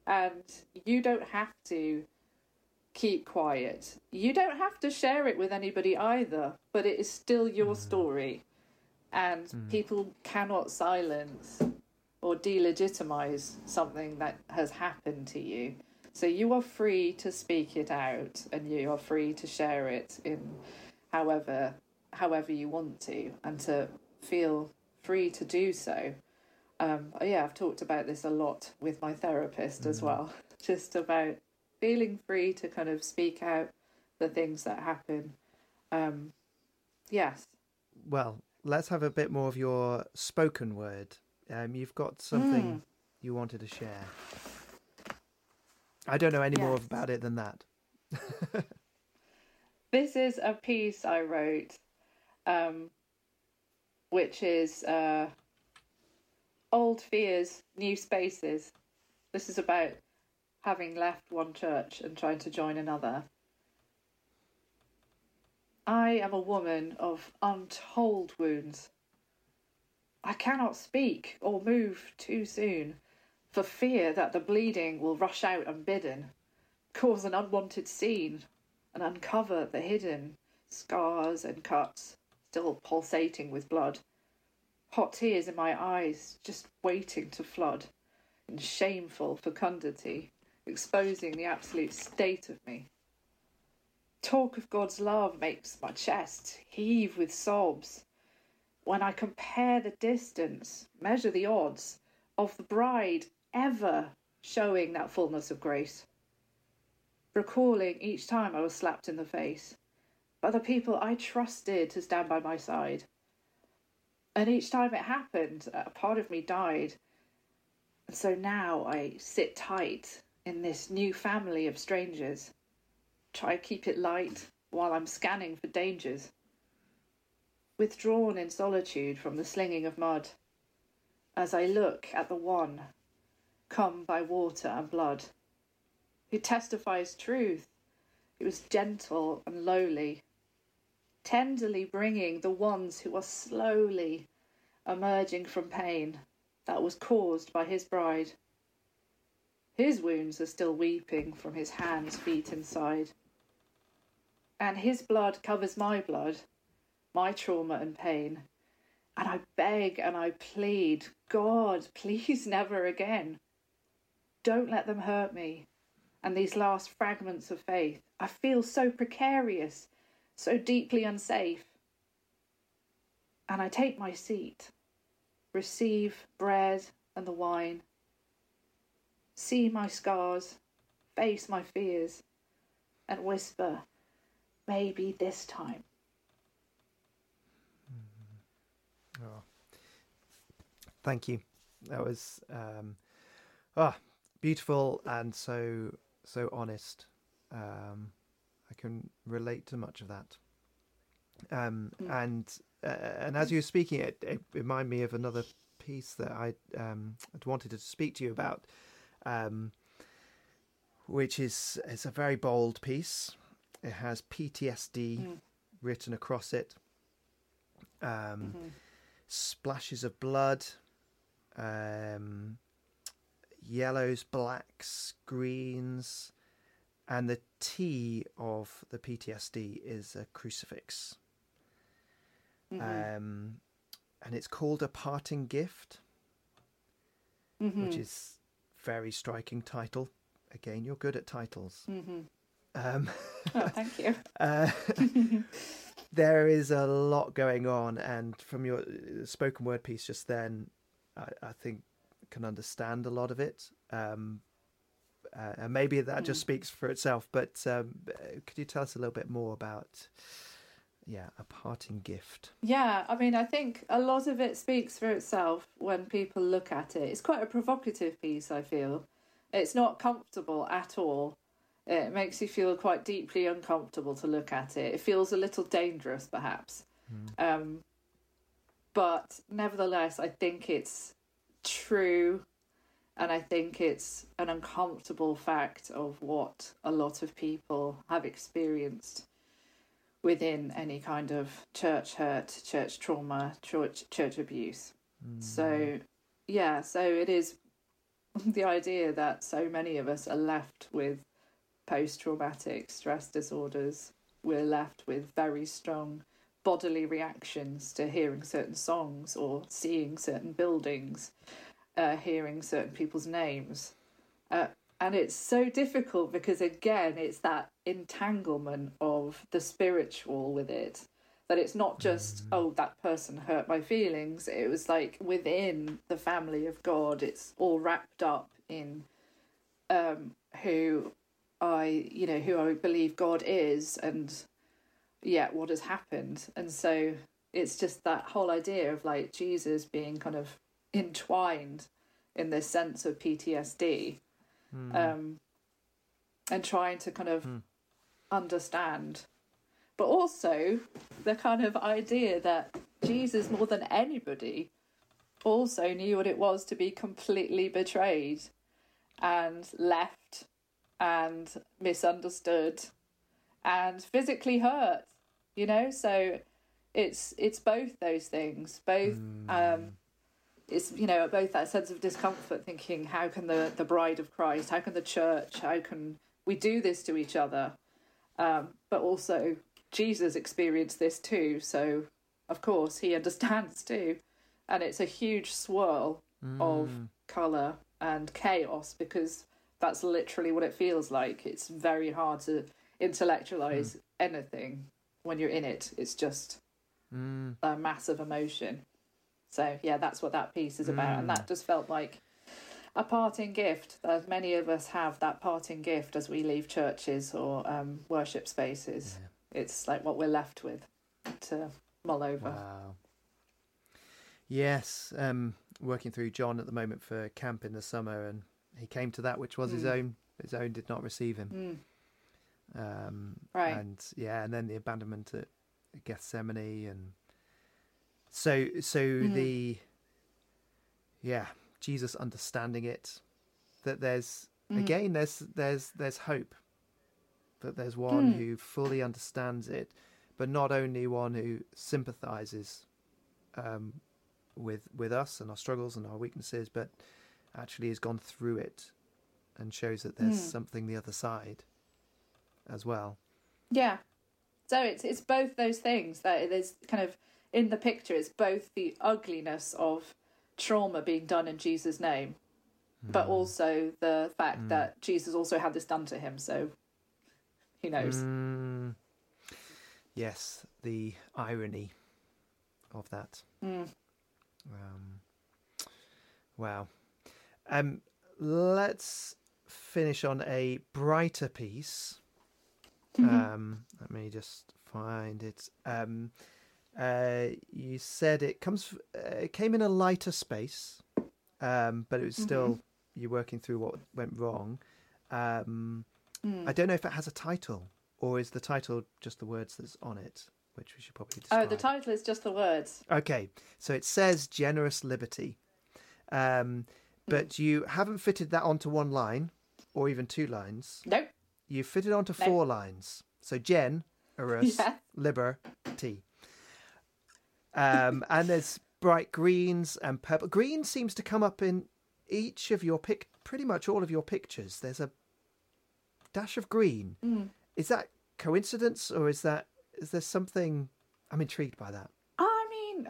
S2: and you don't have to keep quiet. You don't have to share it with anybody either, but it is still your mm. story, and mm. people cannot silence or delegitimize something that has happened to you. So you are free to speak it out and you are free to share it in however however you want to and to feel free to do so. Um, yeah, I've talked about this a lot with my therapist as well, just about feeling free to kind of speak out the things that happen. Um, yes.
S1: Well, let's have a bit more of your spoken word. Um, you've got something
S2: Mm.
S1: you wanted to share. I don't know any more about it than that.
S2: This is a piece I wrote, um, which is uh, Old Fears, New Spaces. This is about having left one church and trying to join another. I am a woman of untold wounds. I cannot speak or move too soon for fear that the bleeding will rush out unbidden, cause an unwanted scene, and uncover the hidden scars and cuts still pulsating with blood. Hot tears in my eyes just waiting to flood in shameful fecundity, exposing the absolute state of me. Talk of God's love makes my chest heave with sobs. When I compare the distance, measure the odds of the bride ever showing that fullness of grace recalling each time I was slapped in the face by the people I trusted to stand by my side. And each time it happened, a part of me died. So now I sit tight in this new family of strangers, try to keep it light while I'm scanning for dangers. Withdrawn in solitude from the slinging of mud, as I look at the one come by water and blood who testifies truth, who is gentle and lowly, tenderly bringing the ones who are slowly emerging from pain that was caused by his bride. His wounds are still weeping from his hands, feet, and side. And his blood covers my blood, my trauma and pain. And I beg and I plead, God, please never again. Don't let them hurt me and these last fragments of faith. I feel so precarious, so deeply unsafe. And I take my seat, receive bread and the wine, see my scars, face my fears, and whisper, maybe this time.
S1: Oh. Thank you. That was um, ah beautiful and so so honest. Um, can relate to much of that. Um,
S2: Mm.
S1: and uh, and as you were speaking, it, it reminded me of another piece that I um, I'd wanted to speak to you about, um, which is it's a very bold piece. It has PTSD
S2: Mm.
S1: written across it. Um,
S2: Mhm.
S1: splashes of blood, um, yellows, blacks, greens, and the T of the PTSD is a crucifix.
S2: Mhm.
S1: Um, and it's called a parting gift,
S2: Mhm.
S1: which is very striking title. Again, you're good at titles.
S2: Mhm.
S1: Um,
S2: Oh, thank you.
S1: uh, there is a lot going on, and from your uh, spoken word piece just then, I, I think can understand a lot of it. Um, uh, and maybe that just
S2: Mm.
S1: speaks for itself. But um, uh, could you tell us a little bit more about, yeah, a parting gift?
S2: Yeah, I mean, I think a lot of it speaks for itself when people look at it. It's quite a provocative piece, I feel. It's not comfortable at all. It makes you feel quite deeply uncomfortable to look at it. It feels a little dangerous, perhaps. Um, but nevertheless, I think it's true And I think it's an uncomfortable fact of what a lot of people have experienced within any kind of church hurt, church trauma, church church abuse. Mm. So yeah, so it is the idea that so many of us are left with post traumatic stress disorders. We're left with very strong bodily reactions to hearing certain songs or seeing certain buildings, uh, hearing certain people's names. Uh, and it's so difficult because, again, it's that entanglement of the spiritual with it that it's not just mm. oh that person hurt my feelings it was like within the family of god it's all wrapped up in um who i you know who i believe god is and yeah what has happened and so it's just that whole idea of like jesus being kind of entwined in this sense of ptsd mm. um and trying to kind of mm. understand but also the kind of idea that Jesus, more than anybody, also knew what it was to be completely betrayed and left and misunderstood and physically hurt you know so it's it's both those things both mm. um it's you know both that sense of discomfort thinking how can the the bride of christ how can the church how can we do this to each other um but also Jesus experienced this too, so of course he understands too. And it's a huge swirl mm. of colour and chaos because that's literally what it feels like. It's very hard to intellectualize mm. anything when you're in it. It's just mm. a massive emotion. So yeah, that's what that piece is about, and that mm. just felt like a parting gift. As many of us have that parting gift as we leave churches or um, worship spaces. Yeah it's like what we're left with to mull over.
S1: Wow. Yes, um, working through John at the moment for camp in the summer, and he came to that which was mm. his own. His own did not receive him. Mm. Um, right. And yeah, and then the abandonment at Gethsemane, and so so mm. the yeah Jesus understanding it that there's mm. again there's there's there's hope that there's one mm. who fully understands it, but not only one who sympathizes um, with with us and our struggles and our weaknesses, but actually has gone through it and shows that there's mm. something the other side as well.
S2: Yeah. So it's it's both those things that there's kind of in the picture. It's both the ugliness of trauma being done in Jesus' name, mm. but hmm. also the fact mm. that Jesus also had this done to him. So who knows? Mm,
S1: yes, the irony of that. Mm. Um, wow. Um, let's finish on a brighter piece. Mm-hmm. Um, let me just find it. Um, uh, you said it comes. Uh, it came in a lighter space, um, but it was still mm-hmm. you're working through what went wrong. Um, Mm. I don't know if it has a title or is the title just the words that's on it, which we should probably describe.
S2: Oh, the title is just the words.
S1: Okay, so it says generous liberty, um, but mm. you haven't fitted that onto one line or even two lines.
S2: Nope.
S1: You've fitted onto nope. four lines. So Gen, Eros, yeah. Liberty. Um, and there's bright greens and purple. Green seems to come up in each of your pic, pretty much all of your pictures. There's a dash of green. Mm. Is that coincidence or is that is there something? I'm intrigued by that.
S2: I mean,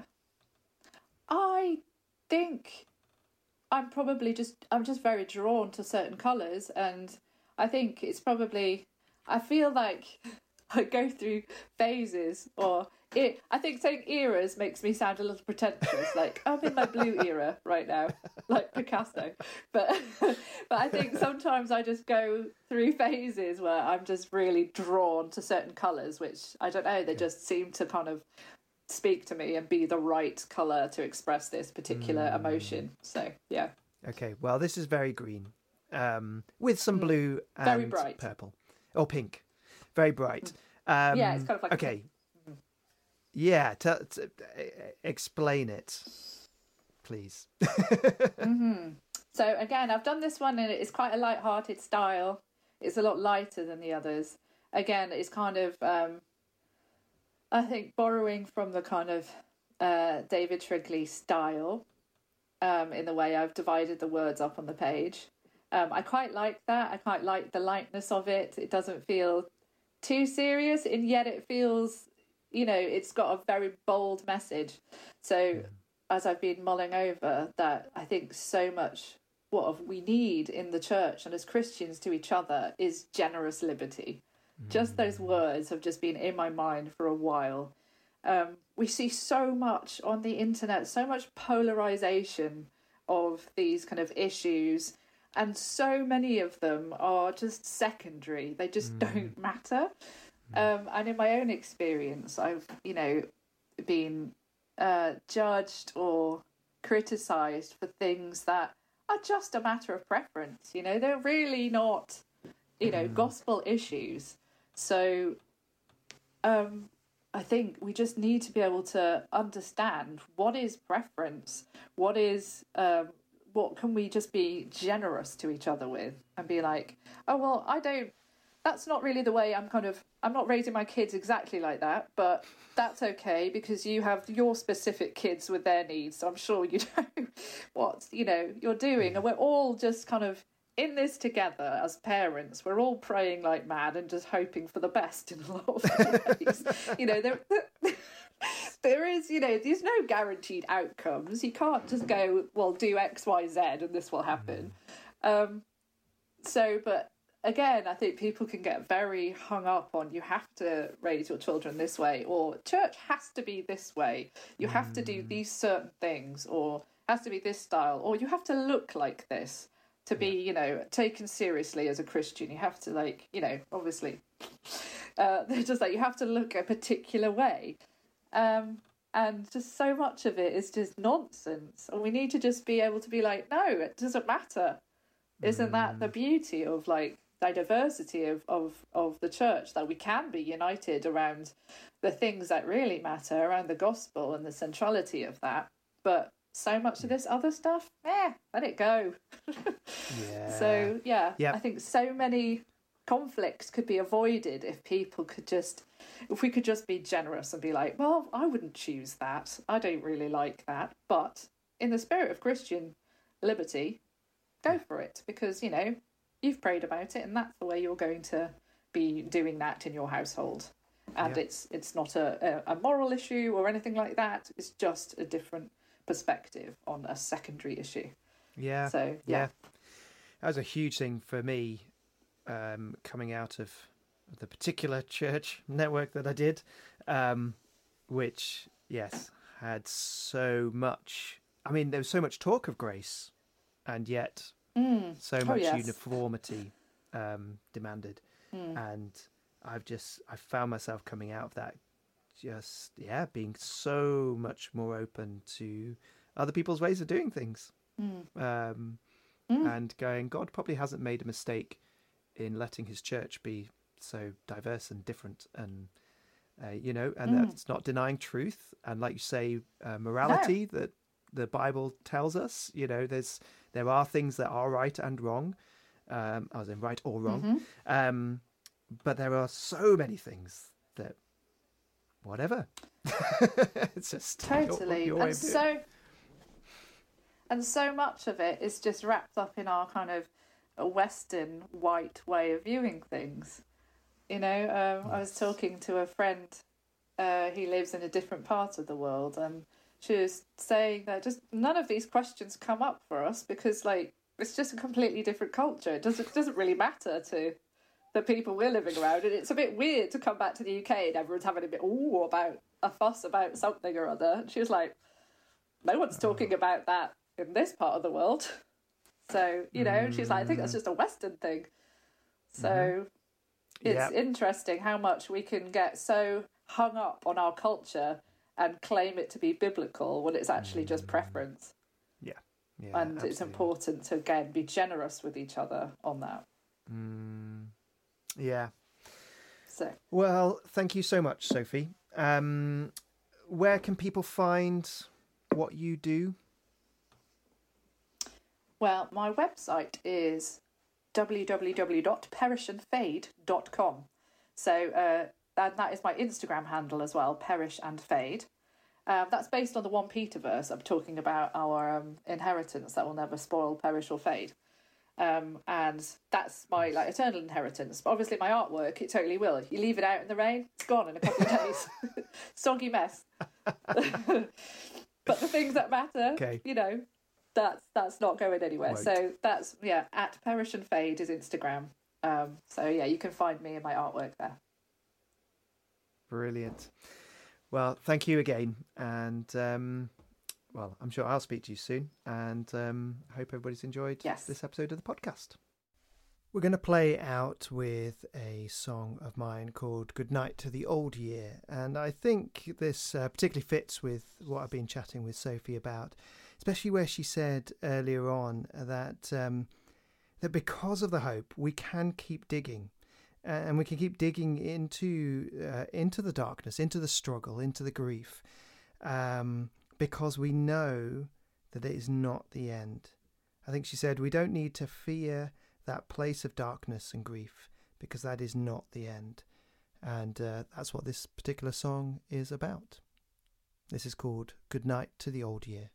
S2: I think I'm probably just I'm just very drawn to certain colours, and I think it's probably I feel like I go through phases or it, I think saying eras makes me sound a little pretentious. Like I'm in my blue era right now, like Picasso. But but I think sometimes I just go through phases where I'm just really drawn to certain colours, which I don't know. They just seem to kind of speak to me and be the right colour to express this particular mm. emotion. So yeah.
S1: Okay. Well, this is very green, um, with some mm. blue and very bright. purple or pink. Very bright.
S2: Mm. Um, yeah, it's kind of like
S1: okay. Yeah, t- t- explain it, please.
S2: mm-hmm. So again, I've done this one and it's quite a light-hearted style. It's a lot lighter than the others. Again, it's kind of um, I think borrowing from the kind of uh, David Shrigley style um, in the way I've divided the words up on the page. Um, I quite like that. I quite like the lightness of it. It doesn't feel too serious, and yet it feels, you know, it's got a very bold message. So, as I've been mulling over that, I think so much what we need in the church and as Christians to each other is generous liberty. Just those words have just been in my mind for a while. Um, we see so much on the internet, so much polarization of these kind of issues, and so many of them are just secondary. They just don't matter. Um, and in my own experience, I've, you know, been uh, judged or criticized for things that are just a matter of preference. You know, they're really not, you know, gospel issues. So, um, I think we just need to be able to understand what is preference, what is, um, what can we just be generous to each other with, and be like, oh well, I don't. That's not really the way I'm kind of. I'm not raising my kids exactly like that, but that's okay because you have your specific kids with their needs. So I'm sure you know what you know you're doing, and we're all just kind of in this together as parents. We're all praying like mad and just hoping for the best in a lot of ways. you know, there, there is, you know, there's no guaranteed outcomes. You can't just go, well, do X, Y, Z, and this will happen. Um, so, but again, I think people can get very hung up on you have to raise your children this way, or church has to be this way. You have to do these certain things, or has to be this style, or you have to look like this to be, you know, taken seriously as a Christian. You have to, like, you know, obviously, uh, they're just like you have to look a particular way. Um, and just so much of it is just nonsense. And we need to just be able to be like, no, it doesn't matter. Isn't that the beauty of like diversity of, of, of the church that we can be united around the things that really matter, around the gospel and the centrality of that. But so much of this other stuff, eh, let it go.
S1: Yeah.
S2: So yeah,
S1: Yep.
S2: I think so many conflicts could be avoided if people could just if we could just be generous and be like, well, I wouldn't choose that. I don't really like that, but in the spirit of Christian liberty, go for it because you know you've prayed about it and that's the way you're going to be doing that in your household. And
S1: Yeah.
S2: it's it's not a, a, a moral issue or anything like that. It's just a different perspective on a secondary issue.
S1: Yeah.
S2: So yeah.
S1: yeah. That was a huge thing for me um, coming out of the particular church network that I did, um, which, yes, had so much. I mean, there was so much talk of grace, and yet
S2: Mm.
S1: so
S2: Oh,
S1: much
S2: yes.
S1: uniformity um, demanded.
S2: Mm.
S1: And I've just, I found myself coming out of that just, yeah, being so much more open to other people's ways of doing things
S2: Mm.
S1: um,
S2: Mm.
S1: and going, God probably hasn't made a mistake in letting his church be so diverse and different, and uh, you know, and
S2: Mm.
S1: that's not denying truth, and like you say, uh, morality that the Bible tells us. You know, there's there are things that are right and wrong, um, I was in right or wrong,
S2: Mhm.
S1: um, but there are so many things that whatever. it's just
S2: Totally.
S1: your way
S2: and so and so much of it is just wrapped up in our kind of western white way of viewing things. You know, um, I was talking to a friend uh, who lives in a different part of the world and she was saying that just none of these questions come up for us because like it's just a completely different culture. It doesn't doesn't really matter to the people we're living around, and it's a bit weird to come back to the UK and everyone's having a bit ooh about a fuss about something or other. And she was like, "No one's talking mm. about that in this part of the world." So you know, and she's like, "I think that's mm. just a Western thing." So mm-hmm. it's
S1: Yeah.
S2: interesting how much we can get so hung up on our culture and claim it to be biblical when it's actually just preference.
S1: yeah,
S2: and it's important to again be generous with each other on that.
S1: Mm, yeah.
S2: So
S1: Well, thank you so much, Sophie. Um, where can people find what you do?
S2: Well, my website is www.perishandfade.com. So uh, that, that is my Instagram handle as well, Perish and Fade. Um, that's based on the one Peter verse. I'm talking about our um, inheritance that will never spoil, perish, or fade. Um, and that's my like eternal inheritance. But obviously, my artwork it totally will. If you leave it out in the rain, it's gone in a couple of days. Soggy mess. but the things that matter,
S1: Okay.
S2: you know, that's that's not going anywhere.
S1: Won't.
S2: So that's yeah. At perish and fade is Instagram. Um, so yeah, you can find me and my artwork there.
S1: Brilliant. Well, thank you again, and um, well, I'm sure I'll speak to you soon, and um, hope everybody's enjoyed
S2: Yes.
S1: this episode of the podcast. We're going to play out with a song of mine called "Good Night to the Old Year," and I think this uh, particularly fits with what I've been chatting with Sophie about, especially where she said earlier on that um, that because of the hope, we can keep digging and we can keep digging into uh, into the darkness, into the struggle, into the grief, um, because we know that it is not the end. I think she said we don't need to fear that place of darkness and grief because that is not the end, and uh, that's what this particular song is about. This is called "Good Night to the Old Year."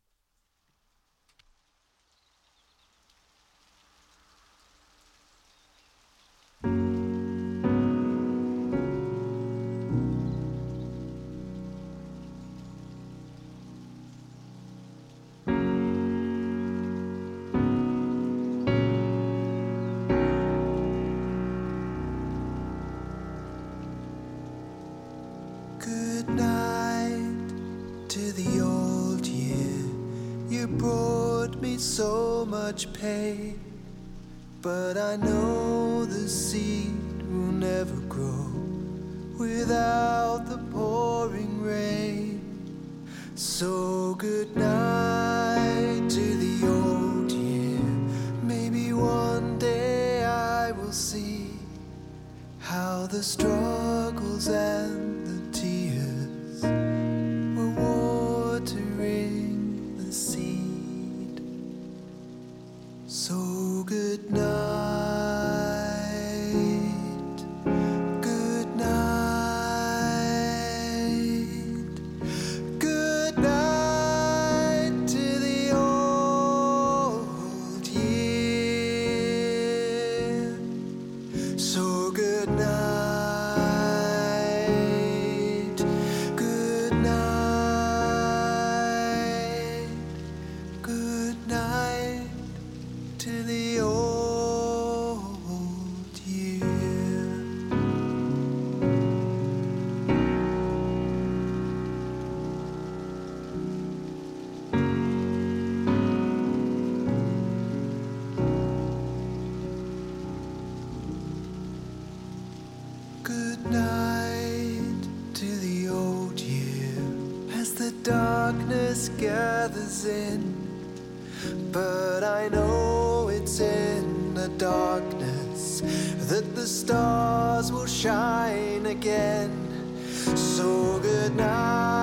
S3: In. But I know it's in the darkness that the stars will shine again. So good night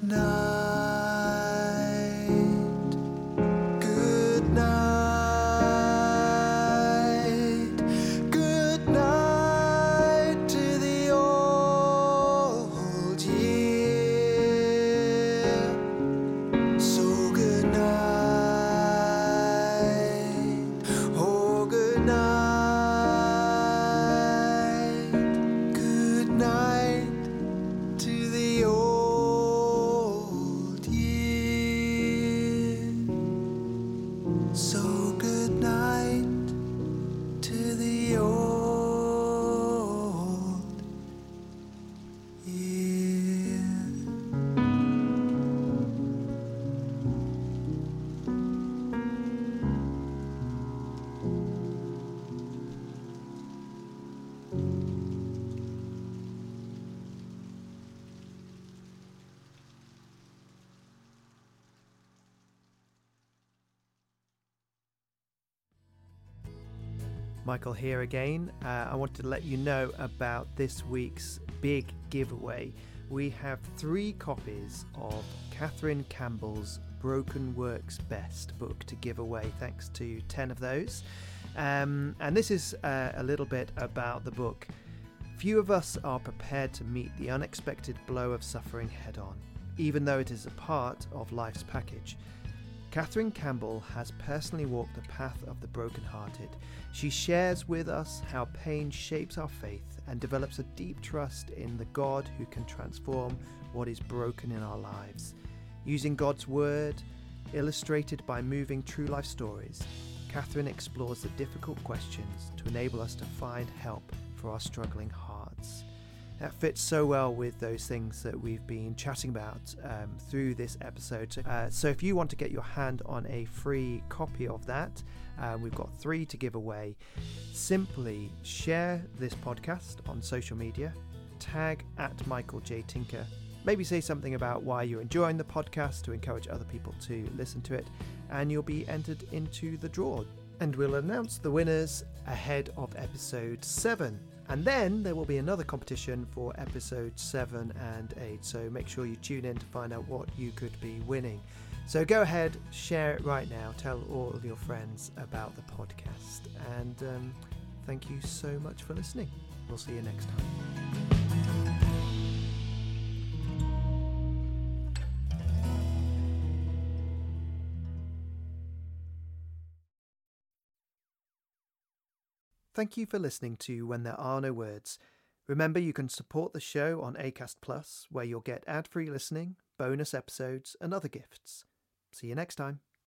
S3: So night,
S1: Michael here again. Uh, I wanted to let you know about this week's big giveaway. We have three copies of Catherine Campbell's Broken Works Best book to give away, thanks to 10 of those. Um, and this is uh, a little bit about the book. Few of us are prepared to meet the unexpected blow of suffering head on, even though it is a part of life's package. Catherine Campbell has personally walked the path of the brokenhearted. She shares with us how pain shapes our faith and develops a deep trust in the God who can transform what is broken in our lives. Using God's Word, illustrated by moving true life stories, Catherine explores the difficult questions to enable us to find help for our struggling hearts. That fits so well with those things that we've been chatting about um, through this episode. Uh, so, if you want to get your hand on a free copy of that, uh, we've got three to give away. Simply share this podcast on social media, tag at Michael J. Tinker. Maybe say something about why you're enjoying the podcast to encourage other people to listen to it, and you'll be entered into the draw. And we'll announce the winners ahead of episode 7. And then there will be another competition for episode 7 and 8. So make sure you tune in to find out what you could be winning. So go ahead, share it right now. Tell all of your friends about the podcast. And um, thank you so much for listening. We'll see you next time. Thank you for listening to When There Are No Words. Remember, you can support the show on ACAST Plus, where you'll get ad free listening, bonus episodes, and other gifts. See you next time.